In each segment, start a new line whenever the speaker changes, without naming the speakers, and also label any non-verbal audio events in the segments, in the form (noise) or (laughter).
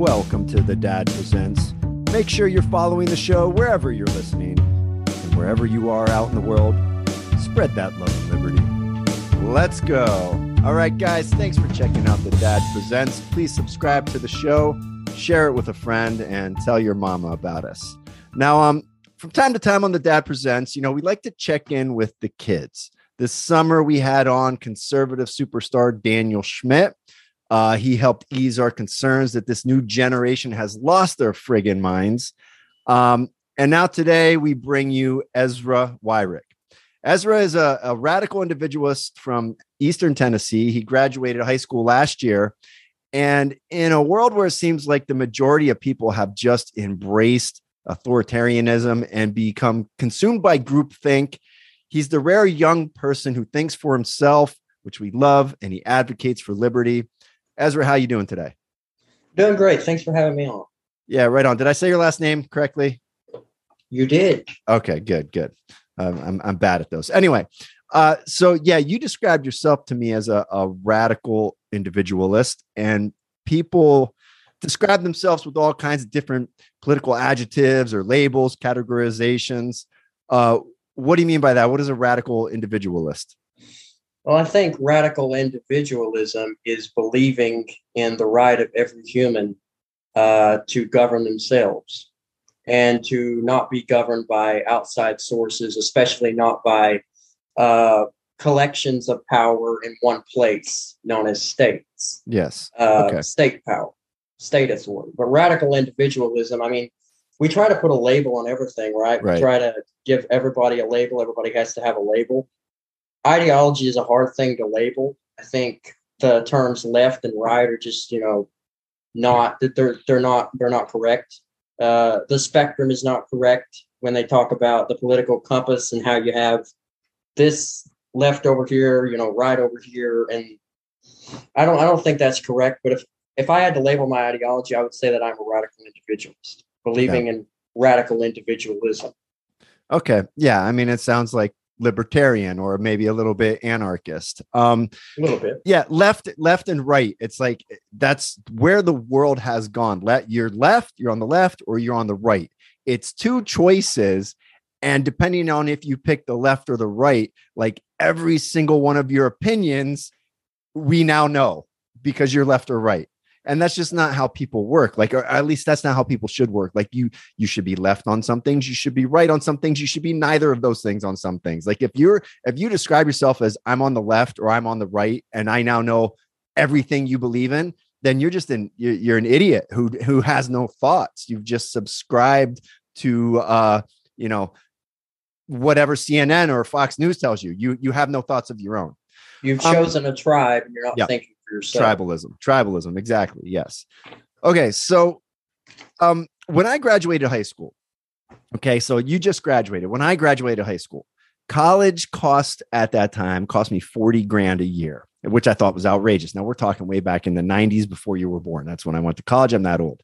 Welcome to The Dad Presents. Make sure you're following the show wherever you're listening. And wherever you are out in the world, spread that love and liberty. Let's go. All right, guys, thanks for checking out The Dad Presents. Please subscribe to the show, share it with a friend, and tell your mama about us. Now, um, from time to time on The Dad Presents, you know, we like to check in with the kids. This summer, we had on conservative superstar Daniel Schmidt. Uh, he helped ease our concerns that this new generation has lost their friggin' minds. Um, and now today we bring you Ezra Wyrick. Ezra is a, a, radical individualist from Eastern Tennessee. He graduated high school last year. And in a world where it seems like the majority of people have just embraced authoritarianism and become consumed by groupthink, he's the rare young person who thinks for himself, which we love, and he advocates for liberty. Ezra, how you doing today?
Doing great. Thanks for having me on.
Yeah, right on. Did I say your last name correctly?
You did.
Okay, good, good. Um, I'm I'm bad at those. Anyway, uh, so yeah, you described yourself to me as a, a radical individualist, and people describe themselves with all kinds of different political adjectives or labels, categorizations. Uh, what do you mean by that? What is a radical individualist?
Well, I think radical individualism is believing in the right of every human uh, to govern themselves and to not be governed by outside sources, especially not by uh, collections of power in one place known as states.
Yes.
Uh, okay. State power, state authority. But radical individualism, I mean, we try to put a label on everything, right?
right?
We try to give everybody a label. Everybody has to have a label ideology is a hard thing to label. I think the terms left and right are just you know not that they're they're not they're not correct. Uh, the spectrum is not correct when they talk about the political compass and how you have this left over here, you know, right over here, and I don't I don't think that's correct. But if if I had to label my ideology, I would say that I'm a radical individualist, believing in radical individualism.
Okay, yeah, I mean, it sounds like libertarian or maybe a little bit anarchist. Um,
a little bit.
Yeah, left, left, and right. It's like that's where the world has gone. Let you're left, you're on the left, or you're on the right. It's two choices, and depending on if you pick the left or the right, like every single one of your opinions, we now know because you're left or right and that's just not how people work like or at least that's not how people should work like you you should be left on some things you should be right on some things you should be neither of those things on some things. Like if you're if you describe yourself as i'm on the left or i'm on the right and i now know everything you believe in then you're just an you're, you're an idiot who who has no thoughts. You've just subscribed to uh you know whatever cnn or fox news tells you. You you have no thoughts of your own.
You've um, chosen a tribe and you're not yeah. thinking yourself.
Tribalism. Tribalism. Exactly. Yes. Okay. So, um, when I graduated high school, okay, so you just graduated. When I graduated high school, college cost at that time cost me 40 grand a year, which I thought was outrageous. Now we're talking way back in the 90s before you were born. That's when I went to college. I'm that old.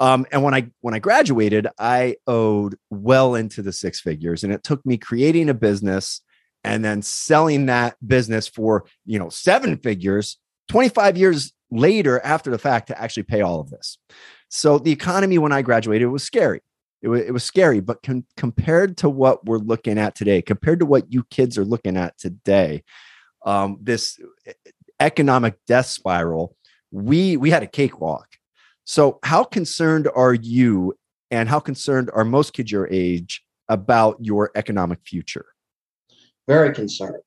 Um, and when I when I graduated, I owed well into the six figures, and it took me creating a business and then selling that business for you know seven figures 25 years later after the fact to actually pay all of this. So the economy when I graduated was scary. It was, it was scary, but com- compared to what we're looking at today, compared to what you kids are looking at today, um, this economic death spiral, we we had a cakewalk. So how concerned are you, and how concerned are most kids your age about your economic future?
Very concerned,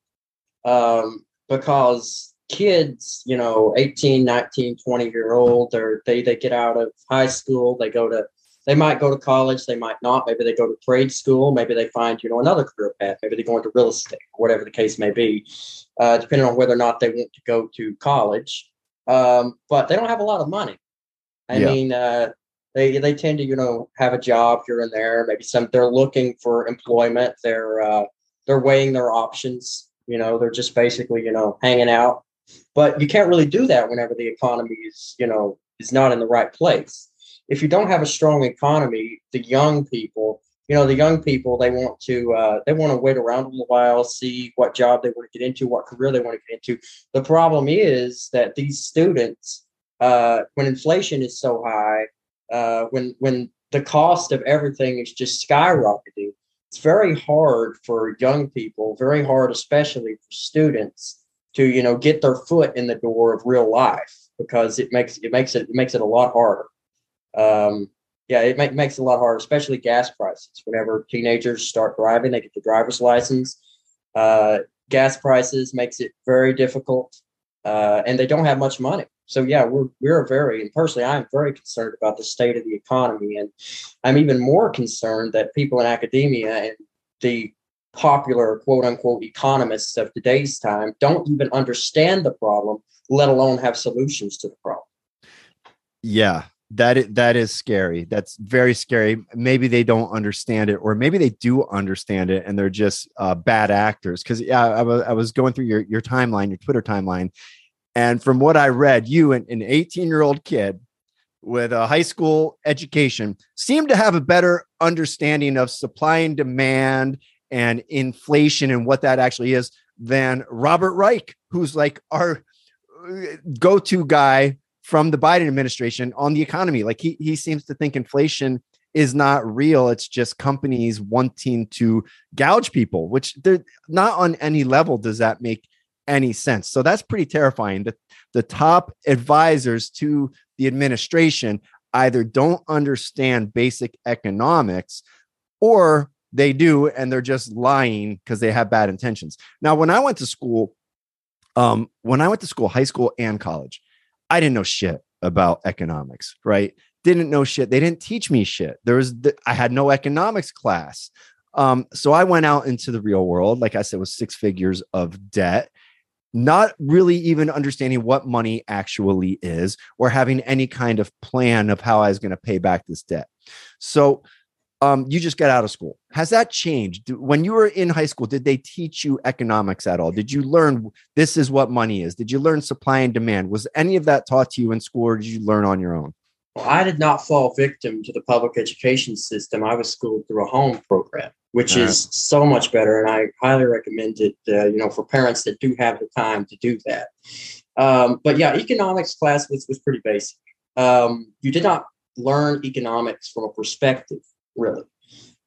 um, because kids, you know, 18, 19, 20 year old, or they, they get out of high school, they go to, they might go to college, they might not. Maybe they go to trade school, maybe they find, you know, another career path, maybe they go into real estate, whatever the case may be, uh, depending on whether or not they want to go to college. Um, but they don't have a lot of money. I yeah. mean, uh, they they tend to you know have a job here and there. Maybe some they're looking for employment. They're uh, they're weighing their options. You know, they're just basically you know hanging out but you can't really do that whenever the economy is, you know, is not in the right place. If you don't have a strong economy, the young people, you know, the young people, they want to uh, they want to wait around a little while, see what job they want to get into, what career they want to get into. The problem is that these students uh, when inflation is so high, uh, when when the cost of everything is just skyrocketing, it's very hard for young people, very hard, especially for students, to you know get their foot in the door of real life because it makes it makes it, it makes it a lot harder. Um, yeah, it make, makes it a lot harder, especially gas prices. Whenever teenagers start driving, they get the driver's license. Uh, gas prices makes it very difficult, uh, and they don't have much money. So yeah, we're we're very and personally, I'm very concerned about the state of the economy, and I'm even more concerned that people in academia and the popular quote unquote economists of today's time don't even understand the problem, let alone have solutions to the problem.
Yeah, that is, that is scary. That's very scary. Maybe they don't understand it, or maybe they do understand it, and they're just uh, bad actors. Because yeah, I was going through your your timeline, your Twitter timeline, and from what I read, you an 18 year old kid with a high school education seem to have a better understanding of supply and demand and inflation and what that actually is than Robert Reich, who's like our uh, go to guy from the Biden administration on the economy. Like he he seems to think inflation is not real. It's just companies wanting to gouge people, which they're not on any level. Does that make any sense? So that's pretty terrifying. The, the top advisors to the administration either don't understand basic economics or they do and they're just lying because they have bad intentions. Now, when I went to school, um, when I went to school, high school and college, I didn't know shit about economics, right? Didn't know shit. They didn't teach me shit. There was, I had no economics class. Um, so I went out into the real world, like I said, with six figures of debt, not really even understanding what money actually is or having any kind of plan of how I was going to pay back this debt. So um, you just got out of school. Has that changed? When you were in high school, did they teach you economics at all? Did you learn this is what money is? Did you learn supply and demand? Was any of that taught to you in school or did you learn on your own?
Well, I did not fall victim to the public education system. I was schooled through a home program, which is so much better. And I highly recommend it, uh, you know, for parents that do have the time to do that. Um, but yeah, economics class was, was pretty basic. Um, you did not learn economics from a perspective really.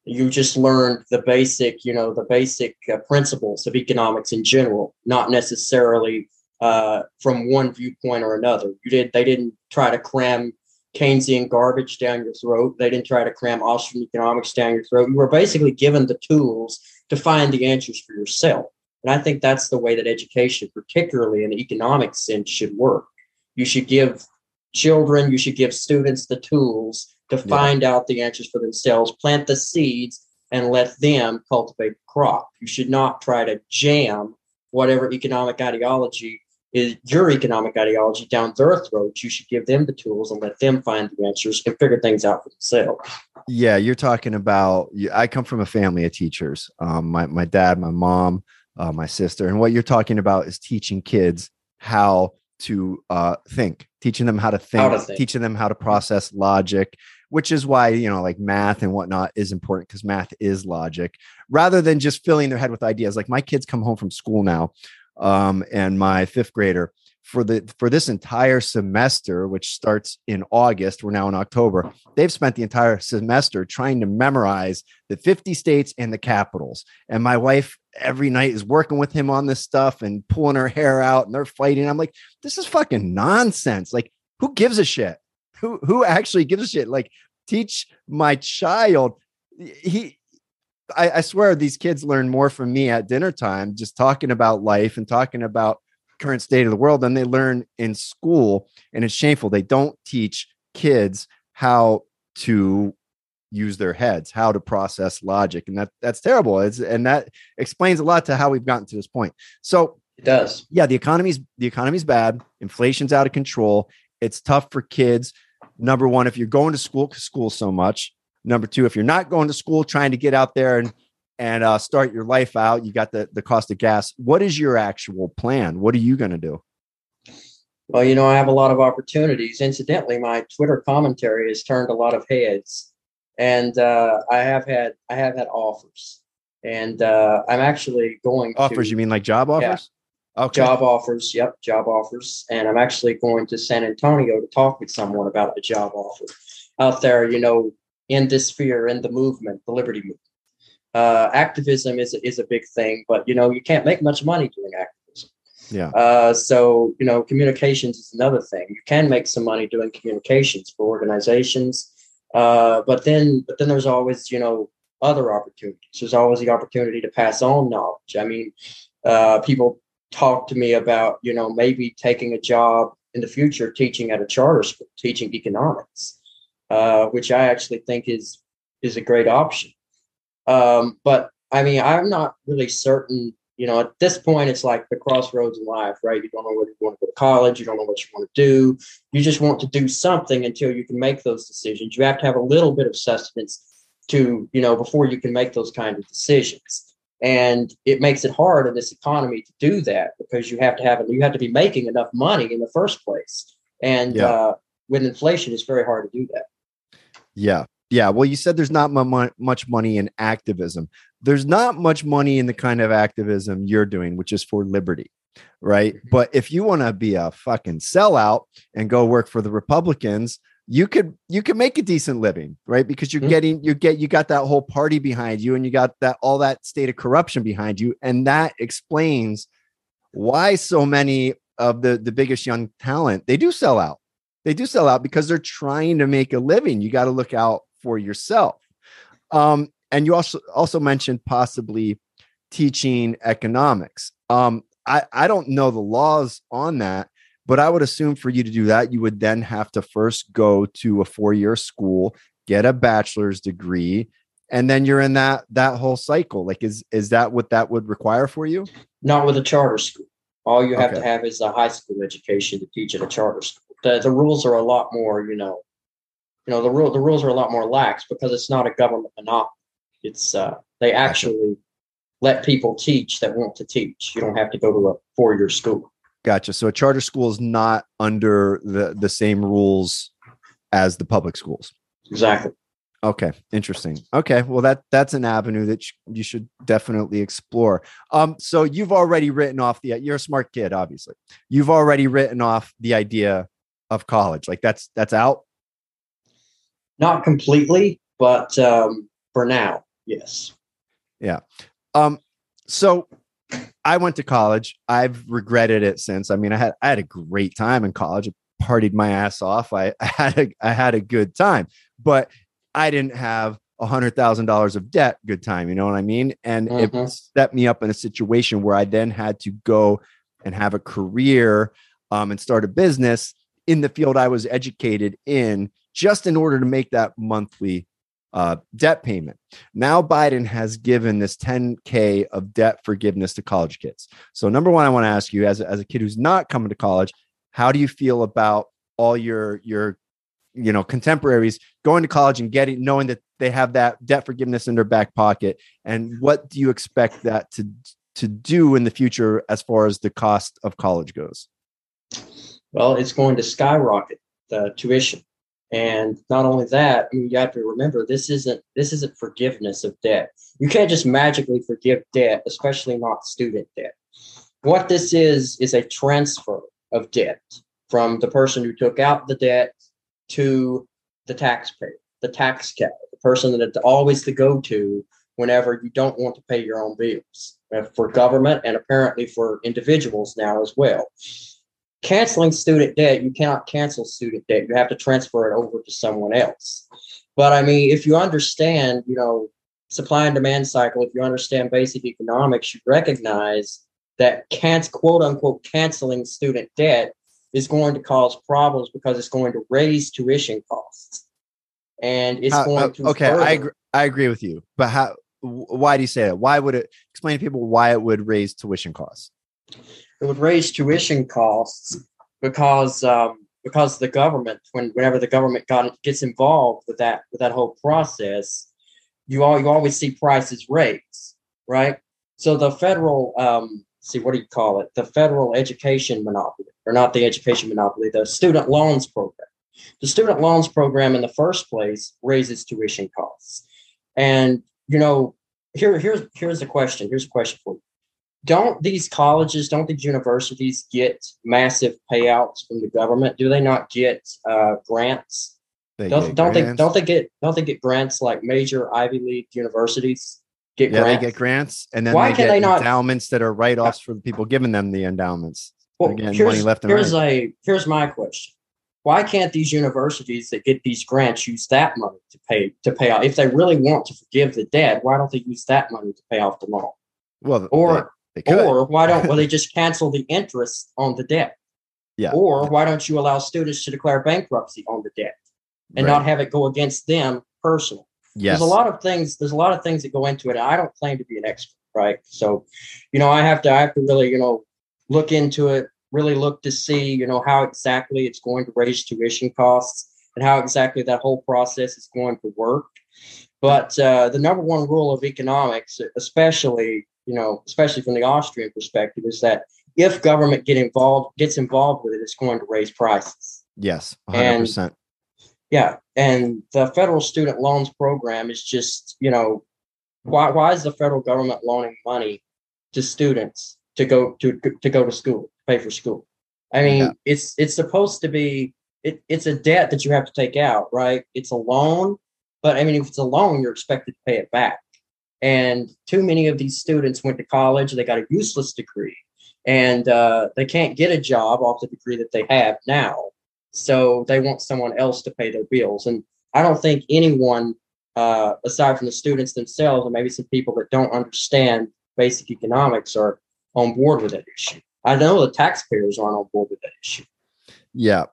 You just learned the basic, you know, the basic uh, principles of economics in general, not necessarily uh, from one viewpoint or another. You did. They didn't try to cram Keynesian garbage down your throat. They didn't try to cram Austrian economics down your throat. You were basically given the tools to find the answers for yourself. And I think that's the way that education, particularly in the economic sense, should work. You should give children, you should give students the tools to find yeah. out the answers for themselves, plant the seeds, and let them cultivate the crop. You should not try to jam whatever economic ideology is your economic ideology down their throats. You should give them the tools and let them find the answers and figure things out for themselves.
Yeah, you're talking about. I come from a family of teachers. Um, my my dad, my mom, uh, my sister, and what you're talking about is teaching kids how to uh, think, teaching them how to, think, how to think, teaching them how to process logic, which is why you know like math and whatnot is important because math is logic rather than just filling their head with ideas. Like my kids come home from school now um, and my fifth grader for the for this entire semester which starts in august we're now in october they've spent the entire semester trying to memorize the 50 states and the capitals. And my wife every night is working with him on this stuff and pulling her hair out and they're fighting. I'm like this is fucking nonsense. Like who gives a shit who who actually gives a shit? Like teach my child. He I, I swear these kids learn more from me at dinner time, just talking about life and talking about current state of the world than they learn in school. And it's shameful. They don't teach kids how to use their heads, how to process logic. And that that's terrible. It's, and that explains a lot to how we've gotten to this point. So
it does.
Yeah, the economy's the economy's bad. Inflation's out of control. It's tough for kids number one, if you're going to school, school so much. Number two, if you're not going to school, trying to get out there and and uh, start your life out, you got the the cost of gas. What is your actual plan? What are you going to do?
Well, you know, I have a lot of opportunities. Incidentally, my Twitter commentary has turned a lot of heads, and uh, I have had I have had offers, and uh, I'm actually going
offers.
To,
you mean like job offers? Okay.
Job offers. Yep, job offers. And I'm actually going to San Antonio to talk with someone about a job offer out there. You know, in this sphere, in the movement, the liberty movement. Uh, activism is is a big thing, but you know, you can't make much money doing activism.
Yeah.
Uh, so you know, communications is another thing. You can make some money doing communications for organizations, uh, but then but then there's always you know other opportunities. There's always the opportunity to pass on knowledge. I mean, uh, people talk to me about you know maybe taking a job in the future teaching at a charter school, teaching economics, uh, which I actually think is is a great option. Um, but I mean, I'm not really certain. You know, at this point, it's like the crossroads in life, right? You don't know whether you want to go to college, you don't know what you want to do. You just want to do something until you can make those decisions. You have to have a little bit of sustenance to, you know, before you can make those kind of decisions. And it makes it hard in this economy to do that because you have to have you have to be making enough money in the first place. And
Yeah.
uh, with inflation, it's very hard to do that.
Yeah. Yeah. Well, you said there's not mu- mu- much money in activism. There's not much money in the kind of activism you're doing, which is for liberty. Right.
Mhm.
But if you want to be a fucking sellout and go work for the Republicans, you could you could make a decent living, right? Because you're
Mhm.
getting you get you got that whole party behind you and you got that all that state of corruption behind you. And that explains why so many of the the biggest young talent they do sell out they do sell out because they're trying to make a living you got to look out for yourself um and you also also mentioned possibly teaching economics um i i don't know the laws on that but i would assume for you to do that you would then have to first go to a four year school get a bachelor's degree and then you're in that that whole cycle like is is that what that would require for you
Not with a charter school. All you have
Okay.
to have is a high school education to teach at a charter school. The the rules are a lot more, you know, you know, the rule the rules are a lot more lax because it's not a government monopoly. It's uh they actually let people teach that want to teach. You don't have to go to a four year school.
Gotcha. So a charter school is not under the the same rules as the public schools.
Exactly.
Okay, interesting. Okay, well that that's an avenue that you should definitely explore. Um, so you've already written off the. You're a smart kid, obviously. You've already written off the idea of college. Like that's that's out.
Not completely, but um for now, yes. Yeah.
Um, so I went to college. I've regretted it since. I mean, I had I had a great time in college. I partied my ass off. I, (laughs) I had a I had a good time, but I didn't have a hundred thousand dollars of debt. Good time, you know what I mean? And it
Mhm.
set me up in a situation where I then had to go and have a career um, and start a business in the field I was educated in, just in order to make that monthly uh, debt payment. Now Biden has given this 10K of debt forgiveness to college kids. So, number one, I want to ask you, as as a kid who's not coming to college, how do you feel about all your your you know contemporaries going to college and getting knowing that they have that debt forgiveness in their back pocket and what do you expect that to to do in the future as far as the cost of college goes
Well, it's going to skyrocket the tuition. And not only that, you have to remember this isn't this isn't forgiveness of debt. You can't just magically forgive debt, especially not student debt. What this is is a transfer of debt from the person who took out the debt to the taxpayer, the tax cap, the person that it's always the go-to whenever you don't want to pay your own bills uh, for government and apparently for individuals now as well canceling student debt, you cannot cancel student debt. You have to transfer it over to someone else. But I mean, if you understand, you know, supply and demand cycle, if you understand basic economics, you recognize that can't quote unquote canceling student debt is going to cause problems because it's going to raise tuition costs. And it's
How-
going
uh,
to
okay i agree i agree with you but how why do you say that why would it explain to people why it would raise tuition costs
it would raise tuition costs because um, because the government when whenever the government got gets involved with that with that whole process you all you always see prices raise right? So the federal um, see what do you call it? The federal education monopoly or not the education monopoly the student loans program. The student loans program in the first place raises tuition costs. And you know here here's here's the question here's a question for you don't these colleges, don't these universities get massive payouts from the government? Do they not get uh, grants?
They
Don't,
get
don't they don't they get don't they get grants like major Ivy League universities get
yeah,
grants?
they get grants, and then
Why
they
can
get
they not-
endowments that are write-offs for the people giving them the endowments.
Well,
They're
here's,
money left and
here's
right.
a here's my question. Why can't these universities that get these grants use that money to pay to pay off? If they really want to forgive the debt, why don't they use that money to pay off the loan?
Well,
Or
they, they could.
Or why don't well they (laughs) just cancel the interest on the debt?
Yeah.
Or why don't you allow students to declare bankruptcy on the debt and
Right.
not have it go against them personally?
yes,
There's a lot of things. There's a lot of things that go into it. I don't claim to be an expert, right? So, you know, I have to. I have to really, you know, look into it. Really look to see, you know, how exactly it's going to raise tuition costs and how exactly that whole process is going to work. But uh, the number one rule of economics, especially, you know, especially from the Austrian perspective, is that if government get involved, gets involved with it, it's going to raise prices.
yes, hundred percent.
Yeah, and the federal student loans program is just, you know, why why is the federal government loaning money to students to go to to go to school, pay for school? I mean,
Yeah.
it's it's supposed to be it, it's a debt that you have to take out, right? It's a loan, but I mean, if it's a loan, you're expected to pay it back. And too many of these students went to college, they got a useless degree, and uh, they can't get a job off the degree that they have now so they want someone else to pay their bills and i don't think anyone uh, aside from the students themselves and maybe some people that don't understand basic economics are on board with that issue i know the taxpayers aren't on board with that issue
Yeah.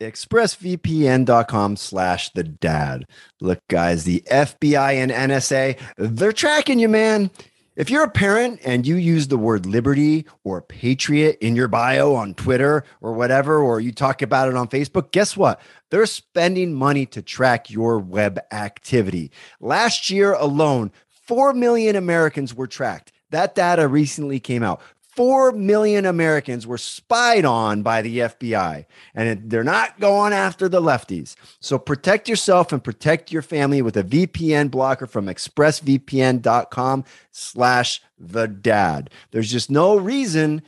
expressvpn.com slash the dad. Look guys the fbi and nsa they're tracking you man. If you're a parent and you use the word liberty or patriot in your bio on twitter or whatever or you talk about it on facebook guess what? They're spending money to track your web activity. Last year alone 4 million americans were tracked. That data recently came out 4 million Americans were spied on by the FBI, and they're not going after the lefties. So protect yourself and protect your family with a VPN blocker from expressvpn.com slash the dad. There's just no reason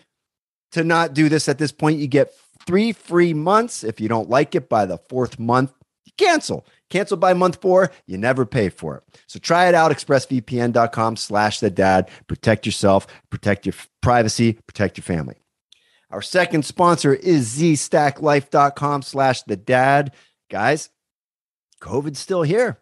to not do this at this point. You get three free months. If you don't like it by the fourth month, you cancel. Cancel by month four, you never pay for it. So try it out, expressvpn.com slash the dad. Protect yourself, protect your privacy, protect your family. Our second sponsor is zstacklife.com slash the dad. Guys, COVID's still here.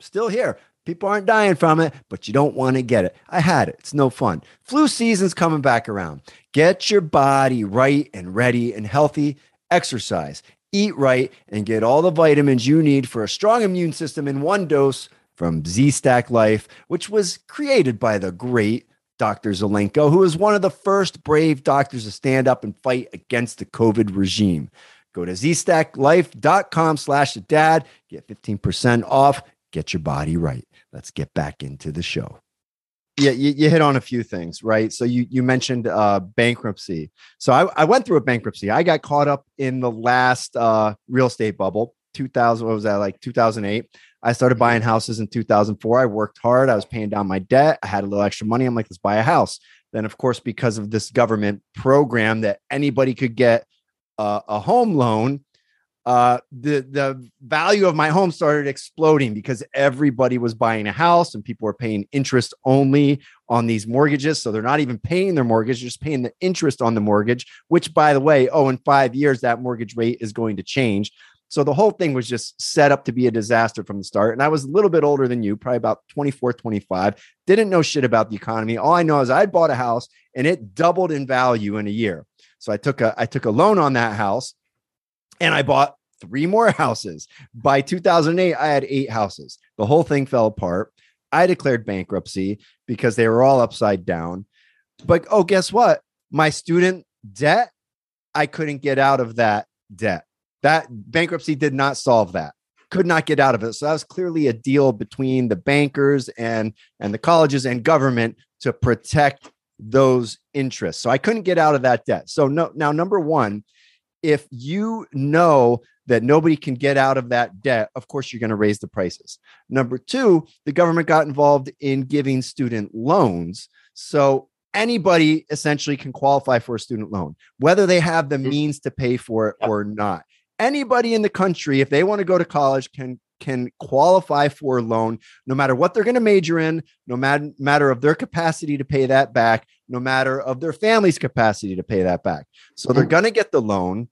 Still here. People aren't dying from it, but you don't want to get it. I had it. It's no fun. Flu season's coming back around. Get your body right and ready and healthy. Exercise, eat right, and get all the vitamins you need for a strong immune system in one dose from Z Stack Life, which was created by the great Dr. Zelenko, who was one of the first brave doctors to stand up and fight against the COVID regime. Go to zstacklife.com slash the dad, get 15% off, get your body right. Let's get back into the show. Yeah, you, you hit on a few things, right? So you you mentioned uh, bankruptcy. So I, I went through a bankruptcy. I got caught up in the last uh, real estate bubble, 2000. What was that like? 2008. I started buying houses in 2004. I worked hard. I was paying down my debt. I had a little extra money. I'm like, let's buy a house. Then, of course, because of this government program that anybody could get uh, a home loan, uh, the the value of my home started exploding because everybody was buying a house and people were paying interest only on these mortgages. So they're not even paying their mortgage, just paying the interest on the mortgage. Which, by the way, oh, in five years that mortgage rate is going to change. So the whole thing was just set up to be a disaster from the start. And I was a little bit older than you, probably about 24, 25. Didn't know shit about the economy. All I know is I bought a house and it doubled in value in a year. So I took a I took a loan on that house and I bought three more (laughs) houses. By 2008, I had eight houses. The whole thing fell apart. I declared bankruptcy because they were all upside down. But oh, guess what? My student debt, I couldn't get out of that debt. That bankruptcy did not solve that. Could not get out of it. So that was clearly a deal between the bankers and and the colleges and government to protect those interests. So I couldn't get out of that debt. So no now number 1, if you know that nobody can get out of that debt, of course you're going to raise the prices. Number 2, the government got involved in giving student loans. So anybody essentially can qualify for a student loan, whether they have the
Mhm.
means to pay for it or not. Anybody in the country, if they want to go to college, can can qualify for a loan, no matter what they're going to major in, no matter matter of their capacity to pay that back, no matter of their family's capacity to pay that back. So they're
Mhm.
going to get the loan.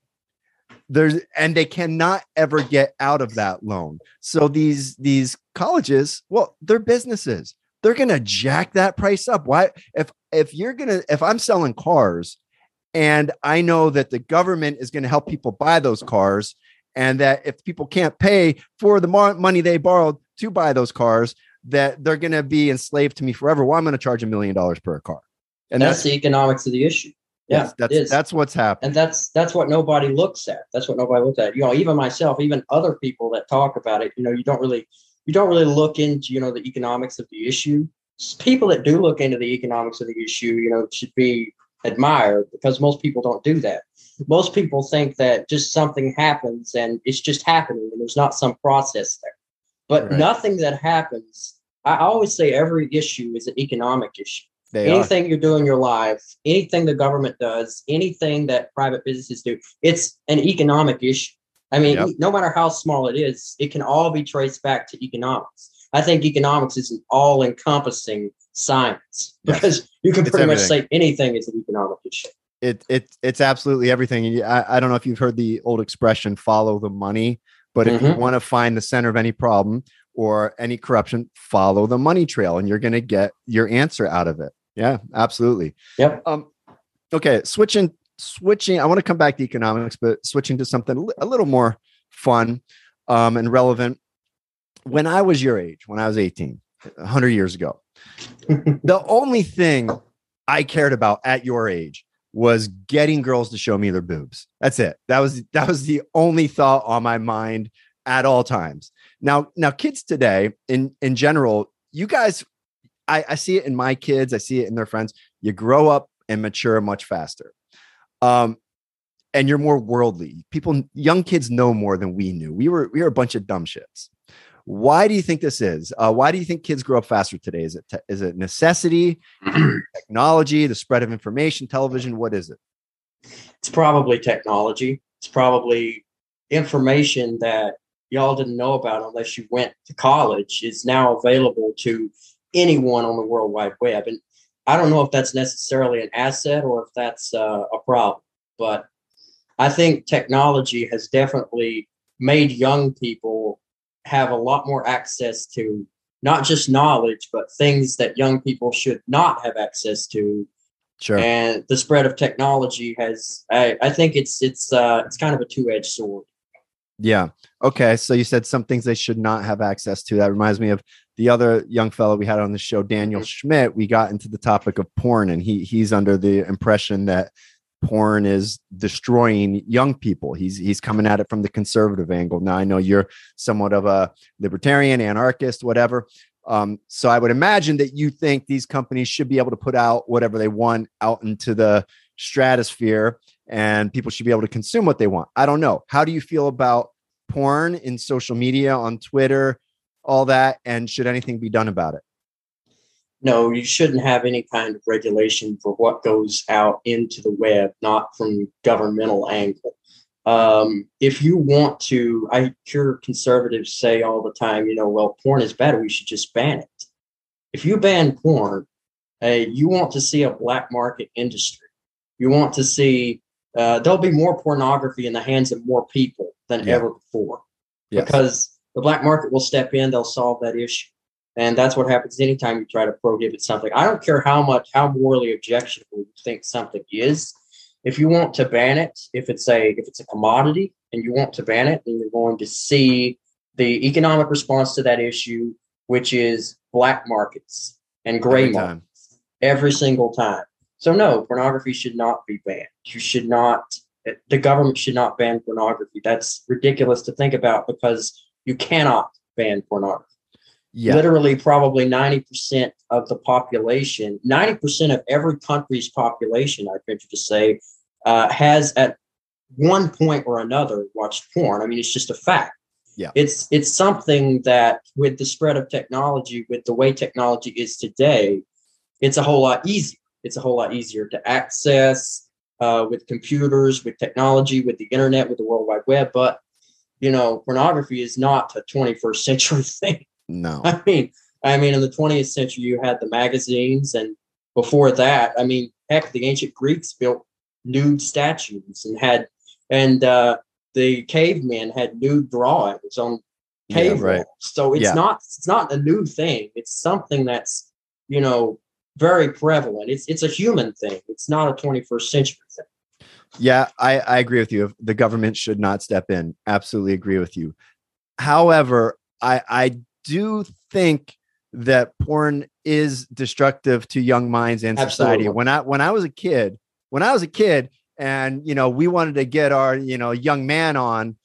There's and they cannot ever get out of that loan. So these these colleges, well, they're businesses. They're going to jack that price up. Why if if you're going to if I'm selling cars and I know that the government is going to help people buy those cars and that if people can't pay for the mo- money they borrowed to buy those cars that they're going to be enslaved to me forever well i'm going to charge a million dollars per car and
that's,
that's
the economics of the issue. Yeah,
yes, that's that's what's happening
and that's that's what nobody looks at. That's what nobody looks at. You know, even myself, even other people that talk about it, you know, you don't really you don't really look into you know the economics of the issue. People that do look into the economics of the issue, you know, should be admired because most people don't do that. Most people think that just something happens and it's just happening and there's not some process there. But
Right.
nothing that happens, I always say every issue is an economic issue
they are
anything you do in your life, anything the government does, anything that private businesses do, it's an economic issue. I mean,
Yep.
no matter how small it is, it can all be traced back to economics. I think economics is an all encompassing science
Yes.
because you can
It's
pretty much say anything is an economic issue.
it, it it's absolutely everything and I, I don't know if you've heard the old expression follow the money but if you
Mhm.
want to find the center of any problem or any corruption follow the money trail and you're going to get your answer out of it yeah absolutely.
Yep.
um okay switching switching i want to come back to economics but switching to something a a little more fun um and relevant. When i was your age when i was 18 100 years ago (laughs) the only thing i cared about at your age was getting girls to show me their boobs. That's it. That was that was the only thought on my mind at all times. Now now kids today in in general you guys I, I see it in my kids i see it in their friends you grow up and mature much faster. Um and you're more worldly. People young kids know more than we knew. We were we were a bunch of dumb shits. Why do you think this is? Uh, why do you think kids grow up faster today? Is it te- is it necessity? (clears throat) Technology the spread of information television? What is it?
It's probably technology. It's probably information that y'all didn't know about unless you went to college is now available to anyone on the World Wide Web. And I don't know if that's necessarily an asset or if that's uh, a problem, but I think technology has definitely made young people have a lot more access to not just knowledge, but things that young people should not have access to
sure
and the spread of technology has I, I think it's it's uh it's kind of a two-edged sword
Yeah. Okay. So you said some things they should not have access to. That reminds me of the other young fellow we had on the show, Daniel Schmidt. We got into the topic of porn, and he he's under the impression that porn is destroying young people. He's he's coming at it from the conservative angle. Now I know you're somewhat of a libertarian, anarchist, whatever. Um, so I would imagine that you think these companies should be able to put out whatever they want out into the stratosphere and people should be able to consume what they want. I don't know. How do you feel about porn in social media, on Twitter, all that? And should anything be done about it?
no you shouldn't have any kind of regulation for what goes out into the web not from governmental angle um, if you want to i hear conservatives say all the time you know well porn is bad we should just ban it if you ban porn uh, you want to see a black market industry you want to see uh, there'll be more pornography in the hands of more people than
Yeah.
ever before
Yes.
because the black market will step in they'll solve that issue and that's what happens anytime you try to prohibit something i don't care how much how morally objectionable you think something is if you want to ban it if it's a if it's a commodity and you want to ban it then you're going to see the economic response to that issue which is black markets and gray
Every
markets
time.
every single time. So no, pornography should not be banned. You should not. The government should not ban pornography. That's ridiculous to think about because you cannot ban pornography.
Yeah.
Literally, probably ninety percent of the population, ninety percent of every country's population, I venture to say, uh, has at one point or another watched porn. I mean, it's just a fact.
Yeah.
It's it's something that with the spread of technology, with the way technology is today, it's a whole lot easier. It's a whole lot easier to access uh, with computers, with technology, with the internet, with the World Wide Web. But you know, pornography is not a 21st century (laughs) thing.
No.
I mean, I mean, in the 20th century, you had the magazines, and before that, I mean, heck, the ancient Greeks built nude statues and had, and uh, the cavemen had nude drawings on cave
yeah, right.
walls. So it's
Yeah.
not it's not a new thing. It's something that's you know very prevalent. It's it's a human thing. It's not a 21st century thing.
Yeah, I, I agree with you. The government should not step in. Absolutely agree with you. However, I I do think that porn is destructive to young minds and society.
Absolutely.
When I when I was a kid, when I was a kid, and you know, we wanted to get our you know young man on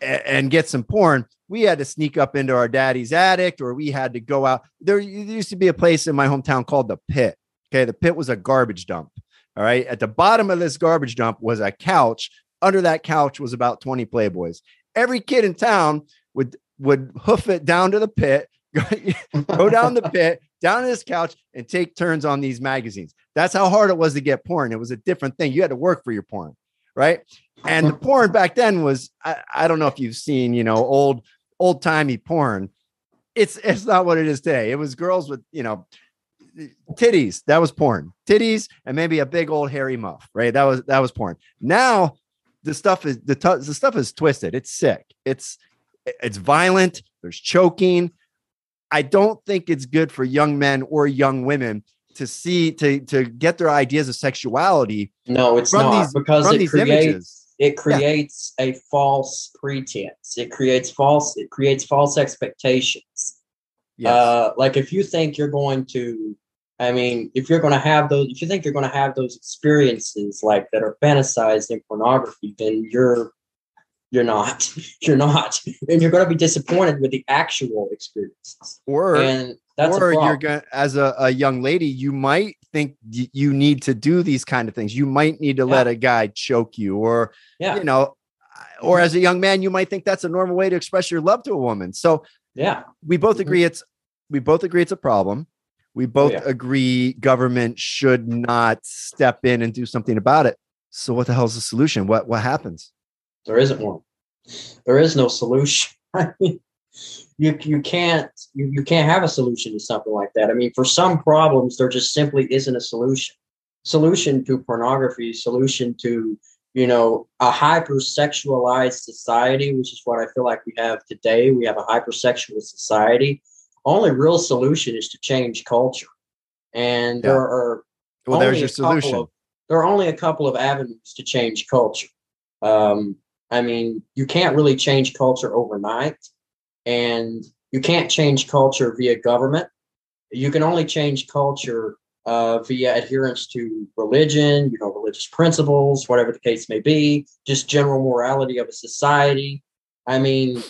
a- and get some porn, we had to sneak up into our daddy's attic, or we had to go out. There used to be a place in my hometown called the Pit. Okay, the Pit was a garbage dump. All right, at the bottom of this garbage dump was a couch. Under that couch was about twenty Playboys. Every kid in town would would hoof it down to the pit, (laughs) go down the pit, down to this couch, and take turns on these magazines. That's how hard it was to get porn. It was a different thing. You had to work for your porn, right? And the porn back then was I, I don't know if you've seen, you know, old old timey porn. It's it's not what it is today. It was girls with, you know, titties. That was porn. Titties and maybe a big old hairy muff, right? That was that was porn. Now the stuff is the, t- the stuff is twisted. It's sick. It's it's violent. There's choking. I don't think it's good for young men or young women to see to to get their ideas of sexuality
No, it's not
these
because it creates
images.
it creates a false pretense. It creates false it creates false expectations.
Yes.
Uh, like if you think you're going to, I mean, if you're going to have those, if you think you're going to have those experiences like that are fantasized in pornography, then you're you're not, (laughs) you're not, and you're going to be disappointed with the actual experiences.
or
and that's
or you're going as a, a young lady, you might think y- you need to do these kind of things. You might need to
Yeah.
let a guy choke you, or
yeah,
you know, or as a young man, you might think that's a normal way to express your love to a woman. So
yeah,
we both
Mhm.
agree it's we both agree it's a problem. We oh, both
yeah.
agree government should not step in and do something about it. So what the hell's the solution? What what happens?
there isn't one. There is no solution. (laughs) I mean, you you can't you, you can't have a solution to something like that. I mean, for some problems, there just simply isn't a solution. Solution to pornography, solution to you know a hypersexualized society, which is what I feel like we have today. We have a hypersexual society. Only real solution is to change culture, and
Yeah.
there are
Well, there's
only
your
a couple
solution.
of- there are only a couple of avenues to change culture. Um, I mean, you can't really change culture overnight, and you can't change culture via government. You can only change culture uh, via adherence to religion, you know, religious principles, whatever the case may be, just general morality of a society. I mean,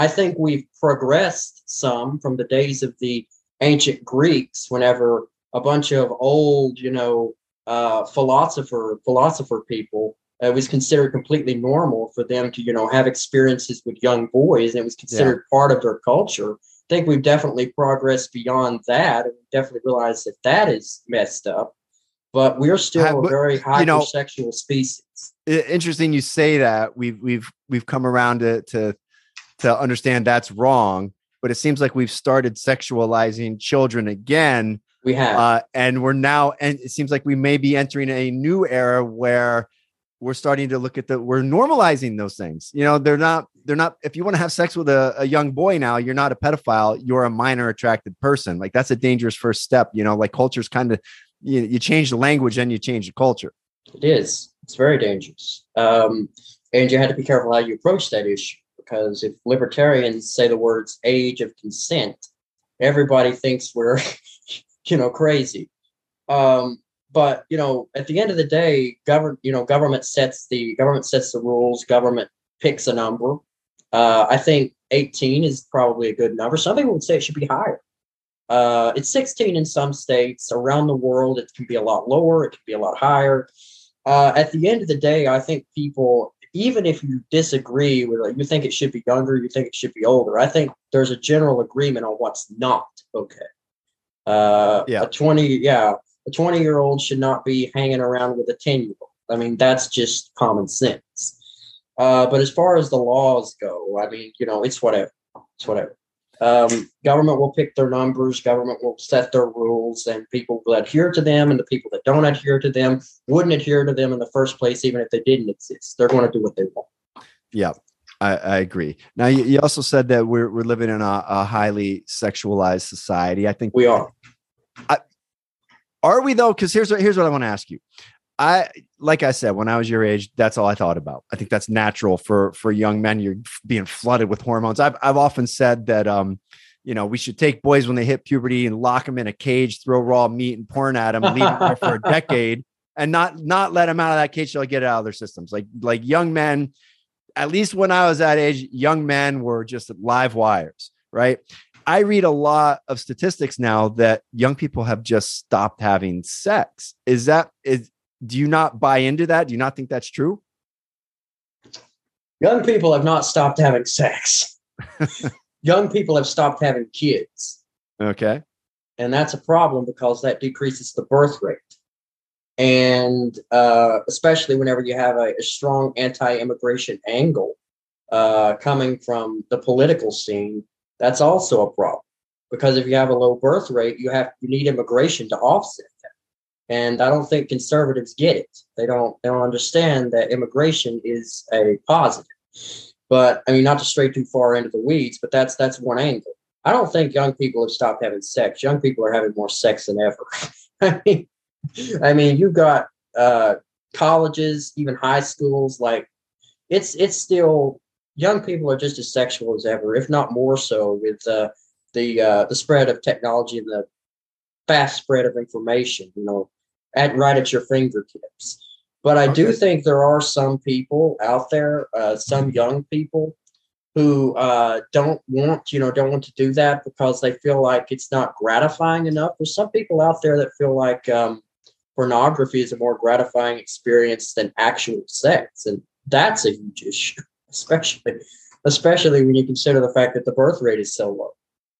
I think we've progressed some from the days of the ancient Greeks, whenever a bunch of old, you know, uh, philosopher philosopher people uh, it was considered completely normal for them to, you know, have experiences with young boys, and it was considered part of their culture. I think we've definitely progressed beyond that, and definitely realized that that is messed up. But we're still a
but,
very
you know-
species.
Interesting you say that. We've we've we've come around to to to understand that's wrong, but it seems like we've started sexualizing children again.
We have.
uh, and we're now and it seems like we may be entering a new era where we're starting to look at the we're normalizing those things you know they're not they're not if you want to have sex with a, a young boy now you're not a pedophile you're a minor attracted person like that's a dangerous first step you know like culture's kind of you, you change the language and you change the culture
It is. It's very dangerous. Um, and you have to be careful how you approach that issue because if libertarians say the words age of consent, everybody thinks we're, (laughs) you know, crazy. Um, but you know, at the end of the day, govern you know, government sets the government sets the rules. Government picks a number. Uh, I think 18 is probably a good number. Some people would say it should be higher. Uh, it's 16 in some states. Around the world, it can be a lot lower. It can be a lot higher. Uh, at the end of the day, I think people, even if you disagree with, like, you think it should be younger, you think it should be older. I think there's a general agreement on what's not okay. Uh,
Yeah.
a 20, yeah, a 20 year old should not be hanging around with a 10 year old. I mean, that's just common sense. Uh, but as far as the laws go, I mean, you know, it's whatever. It's whatever. Um, government will pick their numbers, government will set their rules, and people will adhere to them. And the people that don't adhere to them wouldn't adhere to them in the first place, even if they didn't exist. They're going to do what they want.
Yeah, I, I agree. Now, you, you, also said that we're, we're living in a, a highly sexualized society. I think
we are.
I, are we though? Because here's what here's what I want to ask you. I like I said when I was your age, that's all I thought about. I think that's natural for for young men. You're being flooded with hormones. I've I've often said that um, you know, we should take boys when they hit puberty and lock them in a cage, throw raw meat and porn at them, leave them there for a (laughs) decade, and not not let them out of that cage till they get it out of their systems. Like like young men, at least when I was that age, young men were just live wires, right? I read a lot of statistics now that young people have just stopped having sex. Is that is do you not buy into that? Do you not think that's true?
Young people have not stopped having sex. (laughs) Young people have stopped having kids.
Okay.
And that's a problem because that decreases the birth rate. And uh, especially whenever you have a, a strong anti immigration angle uh, coming from the political scene, that's also a problem. Because if you have a low birth rate, you have you need immigration to offset and I don't think conservatives get it. They don't they don't understand that immigration is a positive. But I mean, not to stray too far into the weeds, but that's that's one angle. I don't think young people have stopped having sex. Young people are having more sex than ever. (laughs) I mean, I mean, you got uh, colleges, even high schools. Like, it's it's still young people are just as sexual as ever, if not more so, with uh, the uh, the spread of technology and the fast spread of information. You know, at right at your fingertips. But I okay. do think there are some people out there, uh, some young people who uh, don't want, you know, don't want to do that because they feel like it's not gratifying enough. There's some people out there that feel like um, pornography is a more gratifying experience than actual sex, and that's a huge issue, (laughs) especially especially when you consider the fact that the birth rate is so low.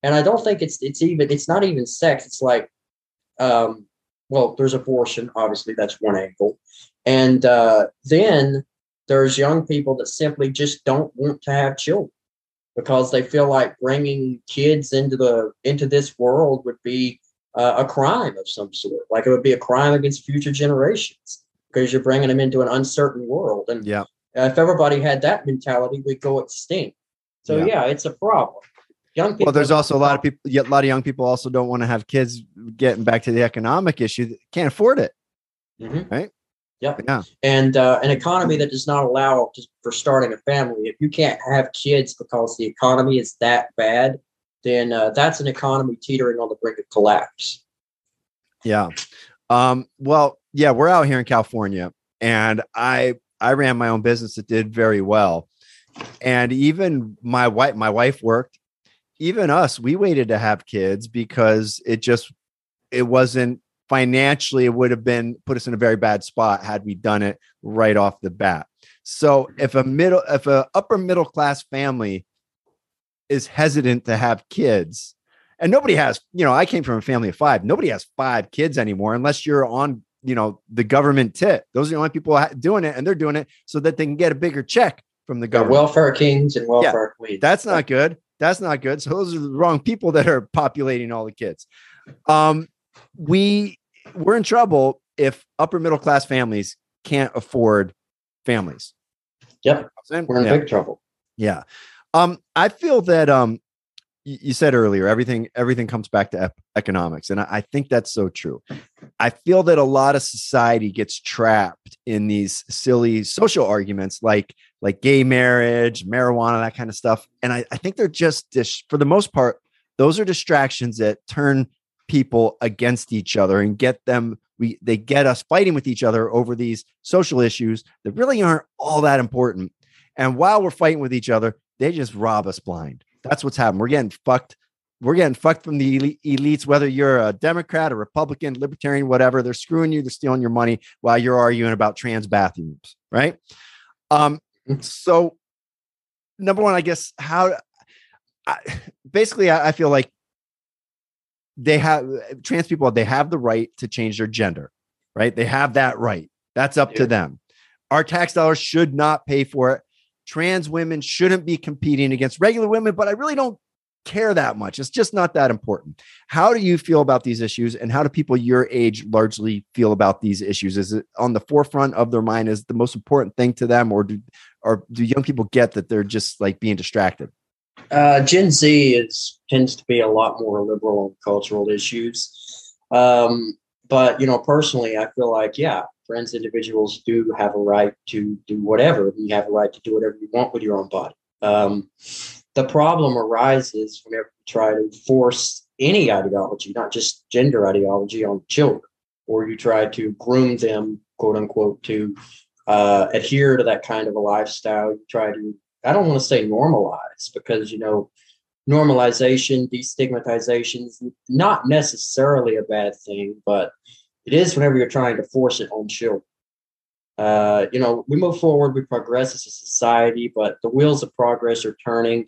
And I don't think it's it's even it's not even sex. It's like um, well, there's abortion, obviously, that's one angle. And uh, then there's young people that simply just don't want to have children because they feel like bringing kids into the into this world would be uh, a crime of some sort. Like it would be a crime against future generations because you're bringing them into an uncertain world. And
yeah.
if everybody had that mentality, we'd go extinct. So yeah, yeah it's a problem
young people. Well, there's also a lot of people. A lot of young people also don't want to have kids. Getting back to the economic issue, can't afford it. Mm-hmm. Right.
Yep. Yeah. And uh, an economy that does not allow to, for starting a family. If you can't have kids because the economy is that bad, then uh, that's an economy teetering on the brink of collapse.
Yeah. Um, well, yeah, we're out here in California, and I I ran my own business that did very well, and even my wife my wife worked even us, we waited to have kids because it just it wasn't financially it would have been put us in a very bad spot had we done it right off the bat. So if a middle if a upper middle class family is hesitant to have kids, and nobody has, you know, I came from a family of five. Nobody has five kids anymore unless you're on, you know, the government tit. Those are the only people doing it, and they're doing it so that they can get a bigger check from the government.
welfare kings and welfare yeah, queens.
That's not good. That's not good. So those are the wrong people that are populating all the kids. Um, we we're in trouble if upper middle class families can't afford families.
Yep, we're in yeah. big trouble.
Yeah, um, I feel that um, you said earlier everything everything comes back to economics and I, I, think that's so true i feel that a lot of society gets trapped in these silly social arguments like like gay marriage, marijuana, that kind of stuff. And I, I think they're just, dis- for the most part, those are distractions that turn people against each other and get them we they get us fighting with each other over these social issues that really aren't all that important and while we're fighting with each other they just rob us blind that's what's happening we're getting fucked we're getting fucked from the elites whether you're a democrat a republican libertarian whatever they're screwing you they're stealing your money while you're arguing about trans bathrooms right? Um so number one i guess how I, basically I, I, feel like they have trans people they have the right to change their gender right? They have that right. That's up yeah. to them. Our tax dollars should not pay for it trans women shouldn't be competing against regular women but i really don't care that much. It's just not that important. How do you feel about these issues and how do people your age largely feel about these issues? Is it on the forefront of their mind is the most important thing to them or do or do young people get that they're just like being distracted?
Uh, Gen Z is tends to be a lot more liberal on cultural issues. Um, but you know, personally, I feel like yeah, trans individuals do have a right to do whatever. You have a right to do whatever you want with your own body. Um, the problem arises whenever you try to force any ideology, not just gender ideology, on children, or you try to groom them, quote unquote, to uh, adhere to that kind of a lifestyle. You try to I don't want to say normalize because, you know, normalization, destigmatization is not necessarily a bad thing, but it is whenever you're trying to force it on children. Uh, you know, we move forward, we progress as a society, but the wheels of progress are turning,